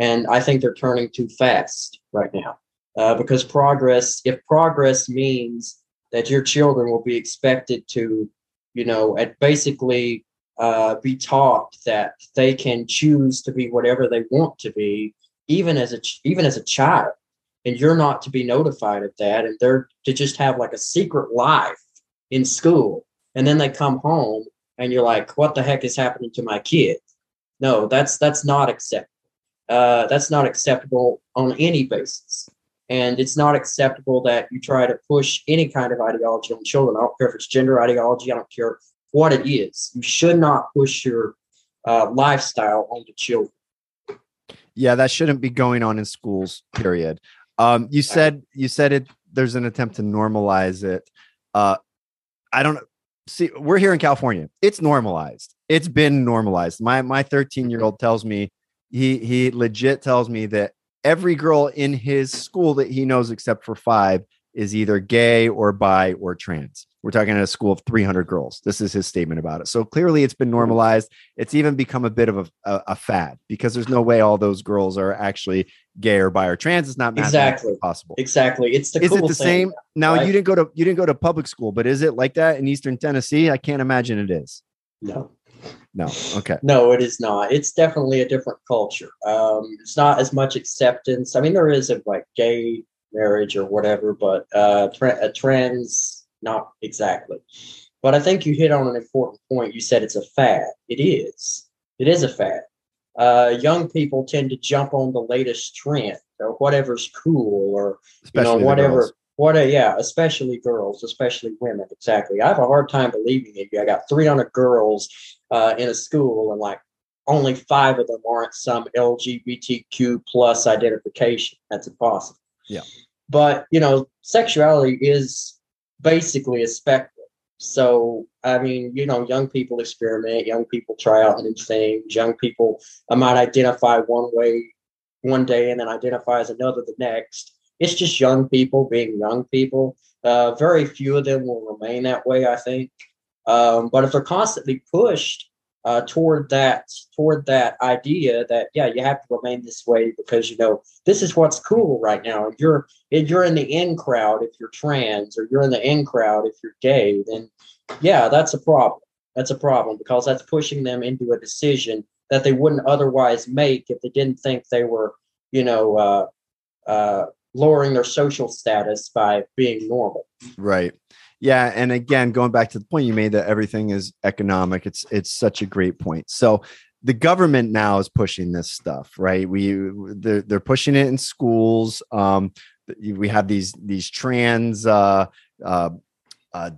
and I think they're turning too fast right now. Uh, because progress, if progress means that your children will be expected to, you know, at basically uh, be taught that they can choose to be whatever they want to be, even as a even as a child, and you're not to be notified of that, and they're to just have like a secret life in school, and then they come home and you're like, what the heck is happening to my kid? No, that's that's not acceptable. Uh, that's not acceptable on any basis. And it's not acceptable that you try to push any kind of ideology on children. I don't care if it's gender ideology. I don't care what it is. You should not push your uh, lifestyle onto children.
Yeah, that shouldn't be going on in schools. Period. Um, you said you said it. There's an attempt to normalize it. Uh, I don't see. We're here in California. It's normalized. It's been normalized. My my 13 year old tells me he he legit tells me that every girl in his school that he knows except for five is either gay or bi or trans. We're talking at a school of 300 girls. This is his statement about it. So clearly, it's been normalized. It's even become a bit of a, a, a fad because there's no way all those girls are actually gay or bi or trans. It's not
exactly
possible.
Exactly. It's the
is
cool
it the same? Now right? you didn't go to you didn't go to public school, but is it like that in Eastern Tennessee? I can't imagine it is.
No.
No. Okay.
No, it is not. It's definitely a different culture. Um, it's not as much acceptance. I mean, there is a like gay marriage or whatever, but uh, tra- a trans, not exactly. But I think you hit on an important point. You said it's a fad. It is. It is a fad. Uh, young people tend to jump on the latest trend or whatever's cool or especially you know whatever. What a yeah, especially girls, especially women. Exactly. I have a hard time believing it. I got 300 girls uh, in a school, and like only five of them aren't some LGBTQ plus identification. That's impossible.
Yeah.
But, you know, sexuality is basically a spectrum. So, I mean, you know, young people experiment, young people try out new things, young people I might identify one way one day and then identify as another the next. It's just young people being young people. Uh, very few of them will remain that way, I think. Um, but if they're constantly pushed uh, toward that toward that idea that yeah you have to remain this way because you know this is what's cool right now. If you're if you're in the in crowd if you're trans or you're in the in crowd if you're gay then yeah that's a problem. That's a problem because that's pushing them into a decision that they wouldn't otherwise make if they didn't think they were you know uh, uh, lowering their social status by being normal.
Right yeah, and again, going back to the point you made that everything is economic. It's it's such a great point. So the government now is pushing this stuff, right? We they're, they're pushing it in schools. Um, we have these these trans uh, uh, uh,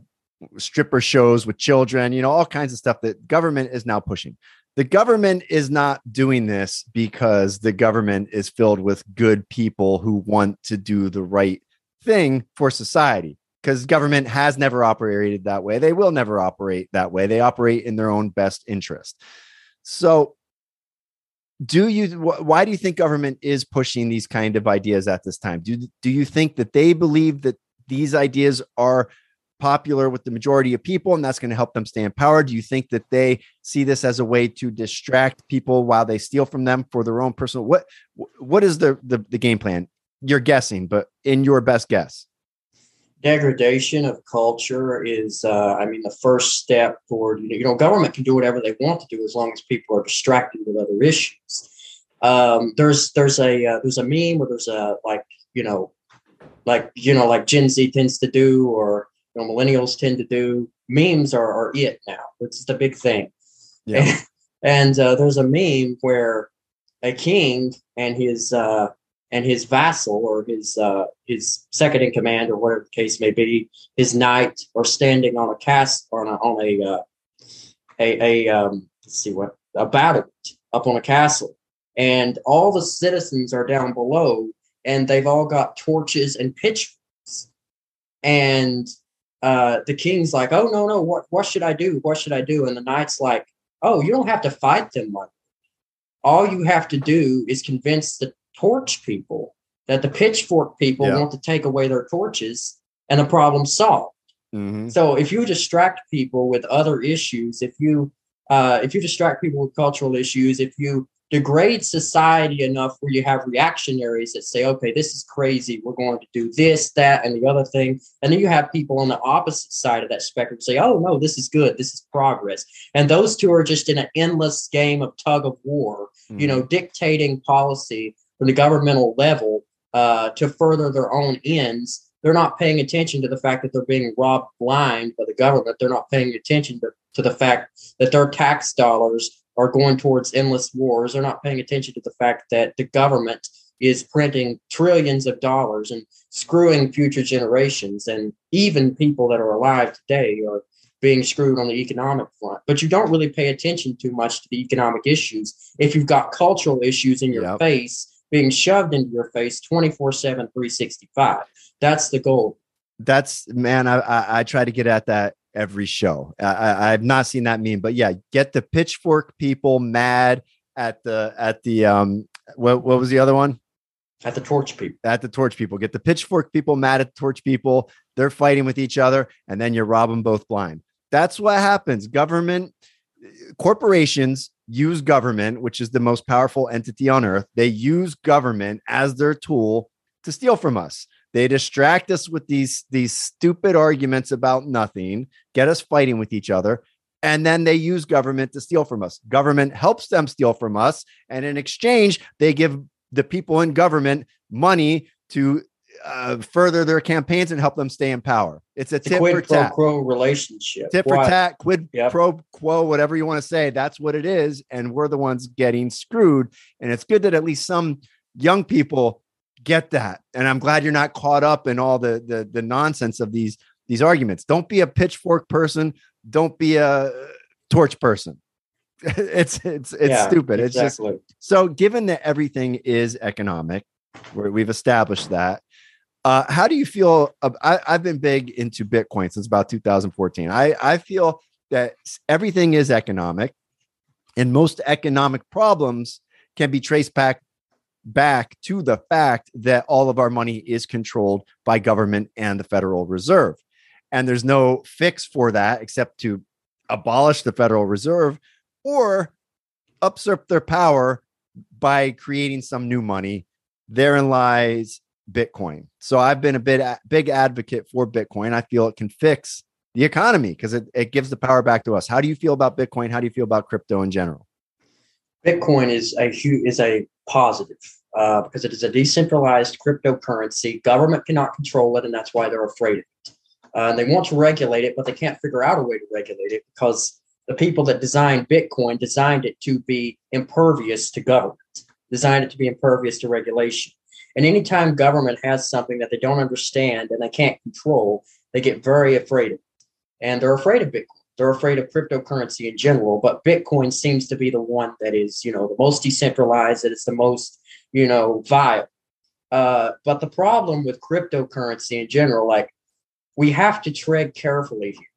stripper shows with children, you know, all kinds of stuff that government is now pushing. The government is not doing this because the government is filled with good people who want to do the right thing for society because government has never operated that way. They will never operate that way. They operate in their own best interest. So, do you why do you think government is pushing these kind of ideas at this time? Do do you think that they believe that these ideas are popular with the majority of people and that's going to help them stay in power? Do you think that they see this as a way to distract people while they steal from them for their own personal what what is the the, the game plan you're guessing, but in your best guess.
Degradation of culture is, uh, I mean, the first step toward, you know, government can do whatever they want to do as long as people are distracted with other issues. Um, there's there's a uh, there's a meme where there's a like you know like you know like Gen Z tends to do or you know millennials tend to do memes are, are it now it's the big thing yeah. and, (laughs) and uh, there's a meme where a king and his uh, and his vassal or his uh, his second in command or whatever the case may be, his knight or standing on a cast on a on a uh, a, a um, let's see what a battle up on a castle, and all the citizens are down below, and they've all got torches and pitchforks, and uh, the king's like, "Oh no no, what what should I do? What should I do?" And the knight's like, "Oh, you don't have to fight them, like all you have to do is convince the torch people that the pitchfork people yeah. want to take away their torches and the problem solved. Mm-hmm. So if you distract people with other issues, if you uh, if you distract people with cultural issues, if you degrade society enough where you have reactionaries that say, okay, this is crazy. We're going to do this, that, and the other thing. And then you have people on the opposite side of that spectrum say, oh, no, this is good. This is progress. And those two are just in an endless game of tug of war, mm-hmm. you know, dictating policy from the governmental level uh, to further their own ends. They're not paying attention to the fact that they're being robbed blind by the government. They're not paying attention to, to the fact that their tax dollars are going towards endless wars. They're not paying attention to the fact that the government is printing trillions of dollars and screwing future generations. And even people that are alive today are being screwed on the economic front. But you don't really pay attention too much to the economic issues if you've got cultural issues in your yep. face being shoved into your face 24 7, 365. That's the goal.
That's, man, I, I, I try to get at that every show. I, I've not seen that meme, but yeah, get the pitchfork people mad at the at the um what what was the other one?
At the torch people.
At the torch people. Get the pitchfork people mad at the torch people. They're fighting with each other, and then you rob them both blind. That's what happens. Government corporations use government, which is the most powerful entity on earth. They use government as their tool to steal from us. They distract us with these these stupid arguments about nothing, get us fighting with each other, and then they use government to steal from us. Government helps them steal from us, and in exchange, they give the people in government money to uh, further their campaigns and help them stay in power. It's a tit
quid
for tat.
pro quo relationship.
Tit for tat, quid yep. pro quo, whatever you want to say. That's what it is, and we're the ones getting screwed. And it's good that at least some young people get that and i'm glad you're not caught up in all the, the the nonsense of these these arguments don't be a pitchfork person don't be a torch person (laughs) it's it's it's yeah, stupid exactly. it's just so given that everything is economic where we've established that uh, how do you feel I, i've been big into bitcoin since about 2014 i i feel that everything is economic and most economic problems can be traced back back to the fact that all of our money is controlled by government and the Federal Reserve. And there's no fix for that except to abolish the Federal Reserve or usurp their power by creating some new money. Therein lies Bitcoin. So I've been a bit big advocate for Bitcoin. I feel it can fix the economy because it, it gives the power back to us. How do you feel about Bitcoin? How do you feel about crypto in general?
Bitcoin is a is a positive uh, because it is a decentralized cryptocurrency. Government cannot control it, and that's why they're afraid of it. Uh, they want to regulate it, but they can't figure out a way to regulate it because the people that designed Bitcoin designed it to be impervious to government, designed it to be impervious to regulation. And anytime government has something that they don't understand and they can't control, they get very afraid of it. And they're afraid of Bitcoin. They're afraid of cryptocurrency in general, but Bitcoin seems to be the one that is, you know, the most decentralized, that it's the most you know, vile. Uh, but the problem with cryptocurrency in general, like we have to tread carefully here.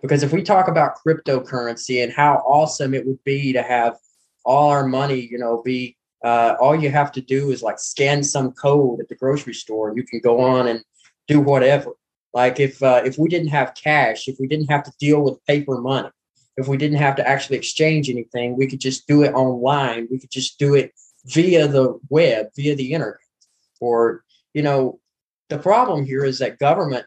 Because if we talk about cryptocurrency and how awesome it would be to have all our money, you know, be uh, all you have to do is like scan some code at the grocery store and you can go on and do whatever. Like if uh, if we didn't have cash, if we didn't have to deal with paper money, if we didn't have to actually exchange anything, we could just do it online. We could just do it via the web, via the internet, or you know, the problem here is that government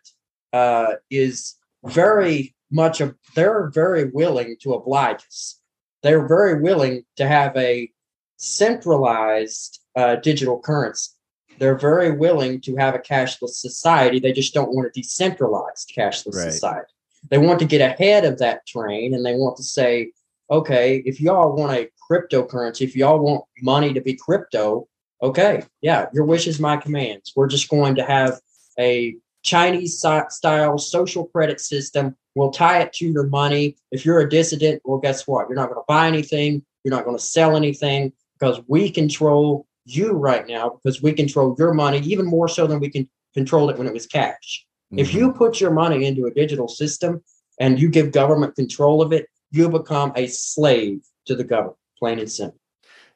uh, is very much of they're very willing to oblige us. They're very willing to have a centralized uh, digital currency. They're very willing to have a cashless society. They just don't want a decentralized cashless right. society. They want to get ahead of that train and they want to say, okay, if y'all want a cryptocurrency, if y'all want money to be crypto, okay, yeah, your wish is my commands. We're just going to have a Chinese style social credit system. We'll tie it to your money. If you're a dissident, well, guess what? You're not going to buy anything. You're not going to sell anything because we control you right now because we control your money even more so than we can control it when it was cash. Mm-hmm. If you put your money into a digital system and you give government control of it, you become a slave to the government, plain and simple.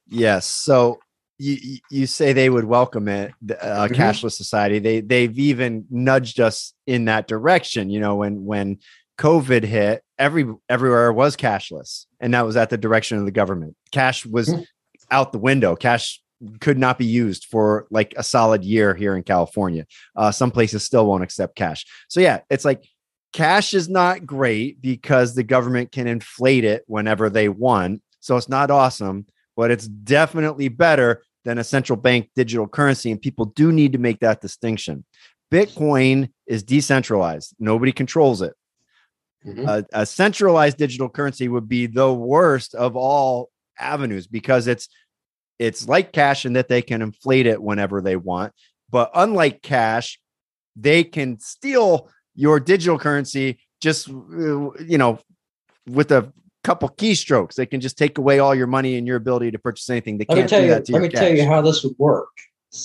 Yes. So you you say they would welcome it, a uh, mm-hmm. cashless society. They they've even nudged us in that direction. You know, when when COVID hit, every everywhere was cashless, and that was at the direction of the government. Cash was mm-hmm. Out the window. Cash could not be used for like a solid year here in California. Uh, some places still won't accept cash. So yeah, it's like cash is not great because the government can inflate it whenever they want. So it's not awesome, but it's definitely better than a central bank digital currency. And people do need to make that distinction. Bitcoin is decentralized, nobody controls it. Mm-hmm. A, a centralized digital currency would be the worst of all avenues because it's it's like cash in that they can inflate it whenever they want but unlike cash they can steal your digital currency just uh, you know with a couple keystrokes. They can just take away all your money and your ability to purchase anything. They can't do
you,
that to
Let me
cash.
tell you how this would work.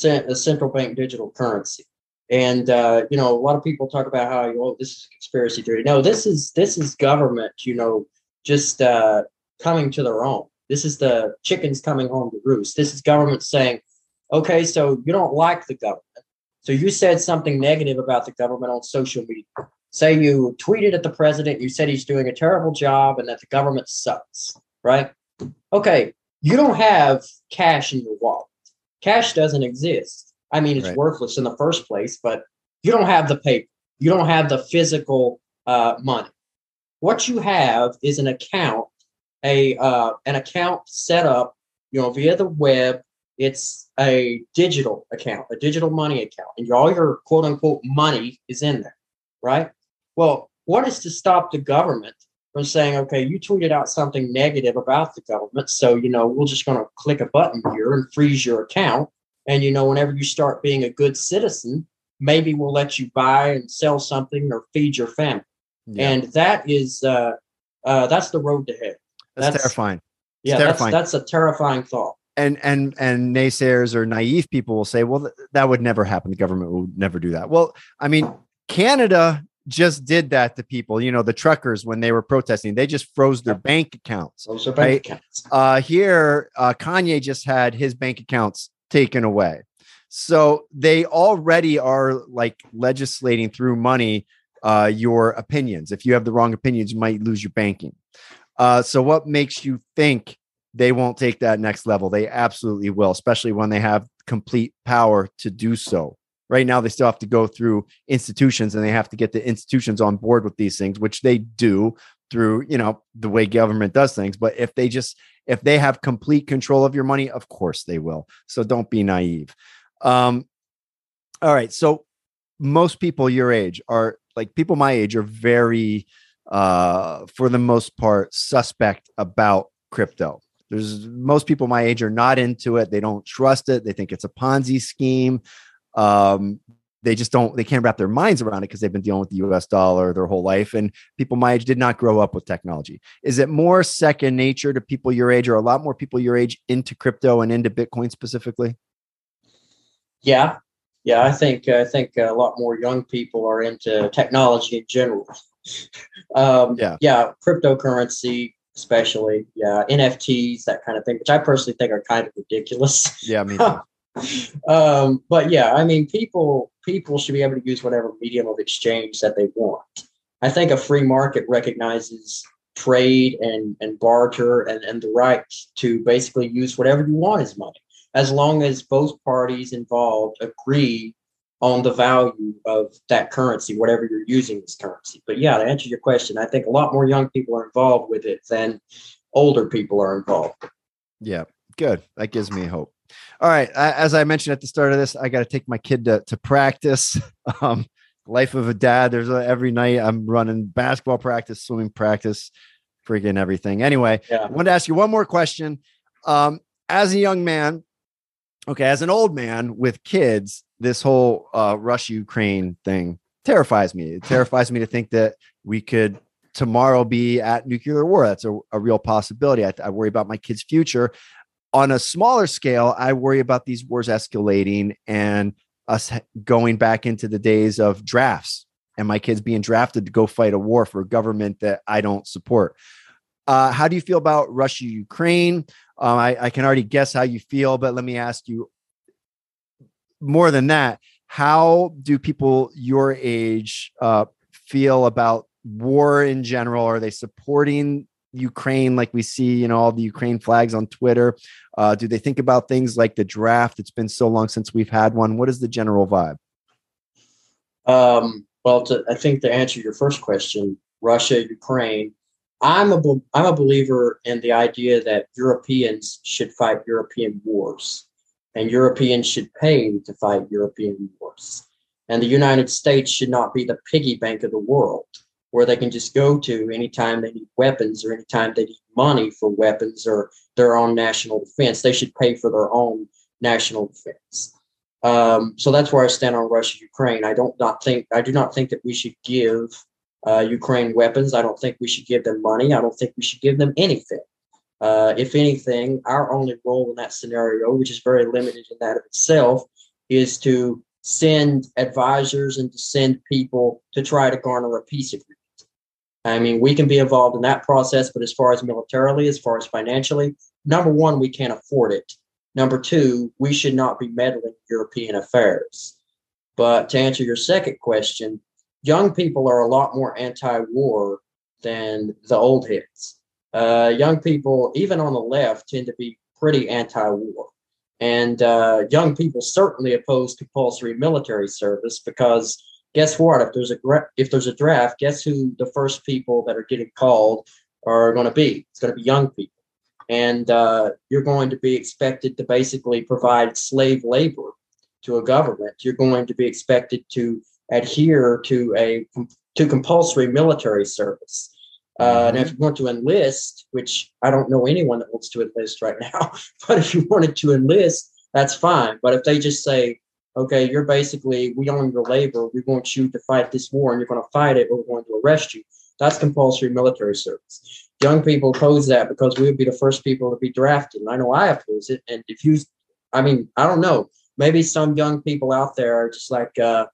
A central bank digital currency. And uh, you know, a lot of people talk about how oh, this is a conspiracy theory. No, this is this is government. You know, just uh, coming to their own. This is the chickens coming home to roost. This is government saying, okay, so you don't like the government, so you said something negative about the government on social media say you tweeted at the president, you said he's doing a terrible job and that the government sucks, right? Okay, you don't have cash in your wallet. Cash doesn't exist. I mean, it's right. worthless in the first place, but you don't have the paper. You don't have the physical uh, money. What you have is an account, a uh, an account set up, you know, via the web. It's a digital account, a digital money account, and all your quote unquote money is in there, right? Well, what is to stop the government from saying, okay, you tweeted out something negative about the government, so you know we're just going to click a button here and freeze your account, and you know whenever you start being a good citizen, maybe we'll let you buy and sell something or feed your family, yeah. and that is uh, uh, that's the road to hell.
That's, that's terrifying.
It's yeah, terrifying. That's, that's a terrifying thought
and and and naysayers or naive people will say well th- that would never happen the government would never do that well i mean canada just did that to people. You know, the truckers when they were protesting, they just froze their bank accounts.
Those are bank accounts.
Uh, here, uh, Kanye just had his bank accounts taken away. So they already are like legislating through money uh, your opinions. If you have the wrong opinions, you might lose your banking. Uh, so what makes you think they won't take that next level? They absolutely will, especially when they have complete power to do so. Right now, they still have to go through institutions and they have to get the institutions on board with these things, which they do through, you know, the way government does things. But if they just, if they have complete control of your money, of course they will. So don't be naive. Um, all right. So most people your age are like people my age are very, uh, for the most part, suspect about crypto. There's most people my age are not into it. They don't trust it. They think it's a Ponzi scheme um, they just don't they can't wrap their minds around it because they've been dealing with the US dollar their whole life and people my age did not grow up with technology. Is it more second nature to people your age or a lot more people your age into crypto and into Bitcoin specifically?
Yeah. Yeah, I think I think a lot more young people are into technology in general. Um, yeah, yeah, cryptocurrency, especially, yeah, NFTs, that kind of thing, which I personally think are kind of ridiculous.
Yeah, me (laughs)
um, but yeah, I mean, people people should be able to use whatever medium of exchange that they want. I think a free market recognizes trade and and barter and, and the right to basically use whatever you want as money, as long as both parties involved agree on the value of that currency, whatever you're using as currency. But yeah, to answer your question, I think a lot more young people are involved with it than older people are involved.
Yeah, good. That gives me hope. All right. As I mentioned at the start of this, I got to take my kid to, to practice. (laughs) Um, life of a dad. There's a, every night I'm running basketball practice, swimming practice, freaking everything. Anyway, yeah. I wanted to ask you one more question. Um, as a young man, okay, as an old man with kids, this whole uh, Russia Ukraine thing terrifies me. It (laughs) terrifies me to think that we could tomorrow be at nuclear war. That's a, a real possibility. I, I worry about my kids' future on a smaller scale, I worry about these wars escalating and us going back into the days of drafts and my kids being drafted to go fight a war for a government that I don't support. Uh, how do you feel about Russia, Ukraine? Um, I, I can already guess how you feel, but let me ask you more than that. How do people your age uh, feel about war in general? Are they supporting Ukraine, like we see, you know, all the Ukraine flags on Twitter? Uh, do they think about things like the draft? It's been so long since we've had one. What is the general vibe?
Um, well, to, I think to answer your first question, Russia, Ukraine, I'm a I'm a believer in the idea that Europeans should fight European wars, and Europeans should pay to fight European wars, and the United States should not be the piggy bank of the world where they can just go to anytime they need weapons or anytime they need money for weapons or their own national defense. They should pay for their own national defense. Um, so that's where I stand on Russia Ukraine. I don't not think I do not think that we should give uh, Ukraine weapons. I don't think we should give them money. I don't think we should give them anything. Uh, if anything, our only role in that scenario, which is very limited in that of itself, is to send advisors and to send people to try to garner a peace agreement. I mean, we can be involved in that process, but as far as militarily, as far as financially, number one, we can't afford it. Number two, we should not be meddling in European affairs. But to answer your second question, young people are a lot more anti war than the old heads. Uh, young people, even on the left, tend to be pretty anti war. And uh, young people certainly oppose compulsory military service because guess what? If there's a if there's a draft, guess who the first people that are getting called are going to be? It's going to be young people, and uh, you're going to be expected to basically provide slave labor to a government. You're going to be expected to adhere to a to compulsory military service. Uh, and if you want to enlist, which I don't know anyone that wants to enlist right now, (laughs) but if you wanted to enlist, that's fine. But if they just say, okay, you're basically, we own your labor. We want you to fight this war and you're going to fight it we're going to arrest you. That's compulsory military service. Young people oppose that because we would be the first people to be drafted. And I know I oppose it. And if you, I mean, I don't know, maybe some young people out there are just like, uh,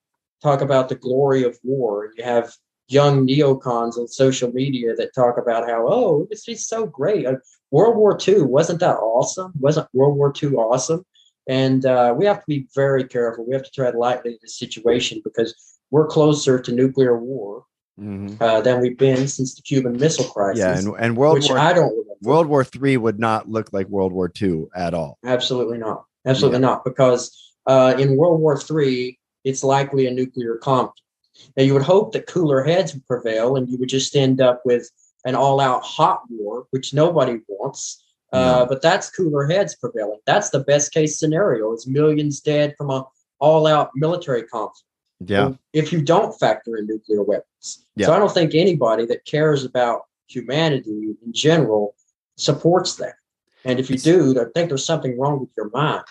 talk about the glory of war. You have young neocons on social media that talk about how, oh, it's just so great. Uh, World War II, wasn't that awesome? Wasn't World War II awesome? And uh, we have to be very careful. We have to tread lightly in this situation because we're closer to nuclear war mm-hmm. uh, than we've been since the Cuban Missile Crisis.
Yeah, and, and World War I don't remember. World War Three would not look like World War Two at all.
Absolutely not. Absolutely yeah. not. Because uh, in World War Three, it's likely a nuclear conflict. Now you would hope that cooler heads would prevail, and you would just end up with an all-out hot war, which nobody wants. Uh, but that's cooler heads prevailing. That's the best case scenario. Is millions dead from a all-out military conflict.
Yeah.
If you don't factor in nuclear weapons, yeah. so I don't think anybody that cares about humanity in general supports that. And if you do, I think there's something wrong with your mind.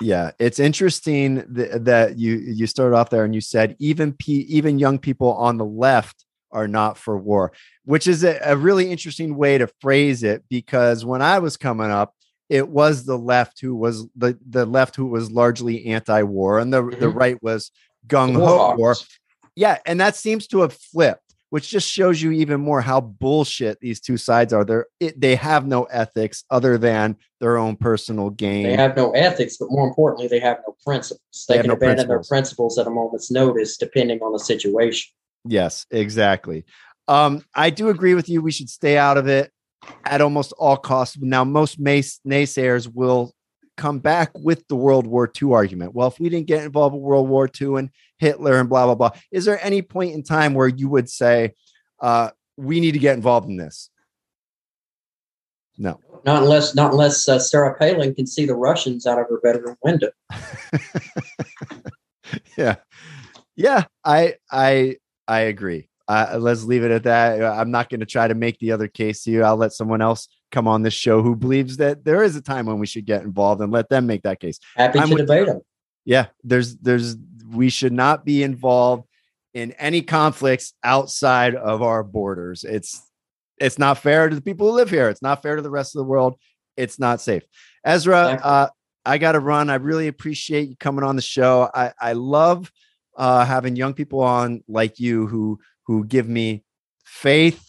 Yeah, it's interesting th- that you you started off there and you said even p even young people on the left are not for war, which is a, a, really interesting way to phrase it because when I was coming up, it was the left who was the, the left who was largely anti-war and the, mm-hmm. the right was gung-ho war. Yeah, and that seems to have flipped which just shows you even more how bullshit these two sides are. They're it, they have no ethics other than their own personal gain.
They have no ethics, but more importantly, they have no principles. They, they can no abandon principles. their principles at a moment's notice, depending on the situation.
Yes, exactly. Um, I do agree with you. We should stay out of it at almost all costs. Now, most naysayers will come back with the World War II argument. Well, if we didn't get involved in World War II and Hitler and blah blah blah, is there any point in time where you would say uh, we need to get involved in this? No,
not unless not unless uh, Sarah Palin can see the Russians out of her bedroom window. (laughs)
yeah, yeah, I I I agree. Uh, let's leave it at that. I'm not going to try to make the other case to you. I'll let someone else come on this show who believes that there is a time when we should get involved and let them make that case.
Happy I'm to debate them.
Yeah, there's there's we should not be involved in any conflicts outside of our borders. It's it's not fair to the people who live here. It's not fair to the rest of the world. It's not safe. Ezra, uh, I got to run. I really appreciate you coming on the show. I I love uh, having young people on like you who who give me faith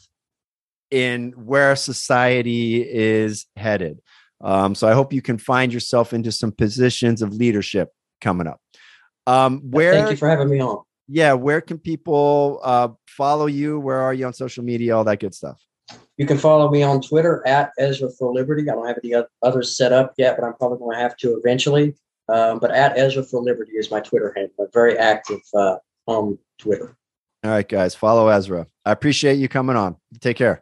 in where society is headed. Um, so I hope you can find yourself into some positions of leadership coming up. Um, where
thank you for having me on.
Yeah, where can people uh, follow you? Where are you on social media? All that good stuff.
You can follow me on Twitter at Ezra for Liberty. I don't have any other others set up yet, but I'm probably going to have to eventually. Um, but at Ezra for Liberty is my Twitter handle. I'm very active uh, on Twitter.
All right, guys, follow Ezra. I appreciate you coming on. Take care.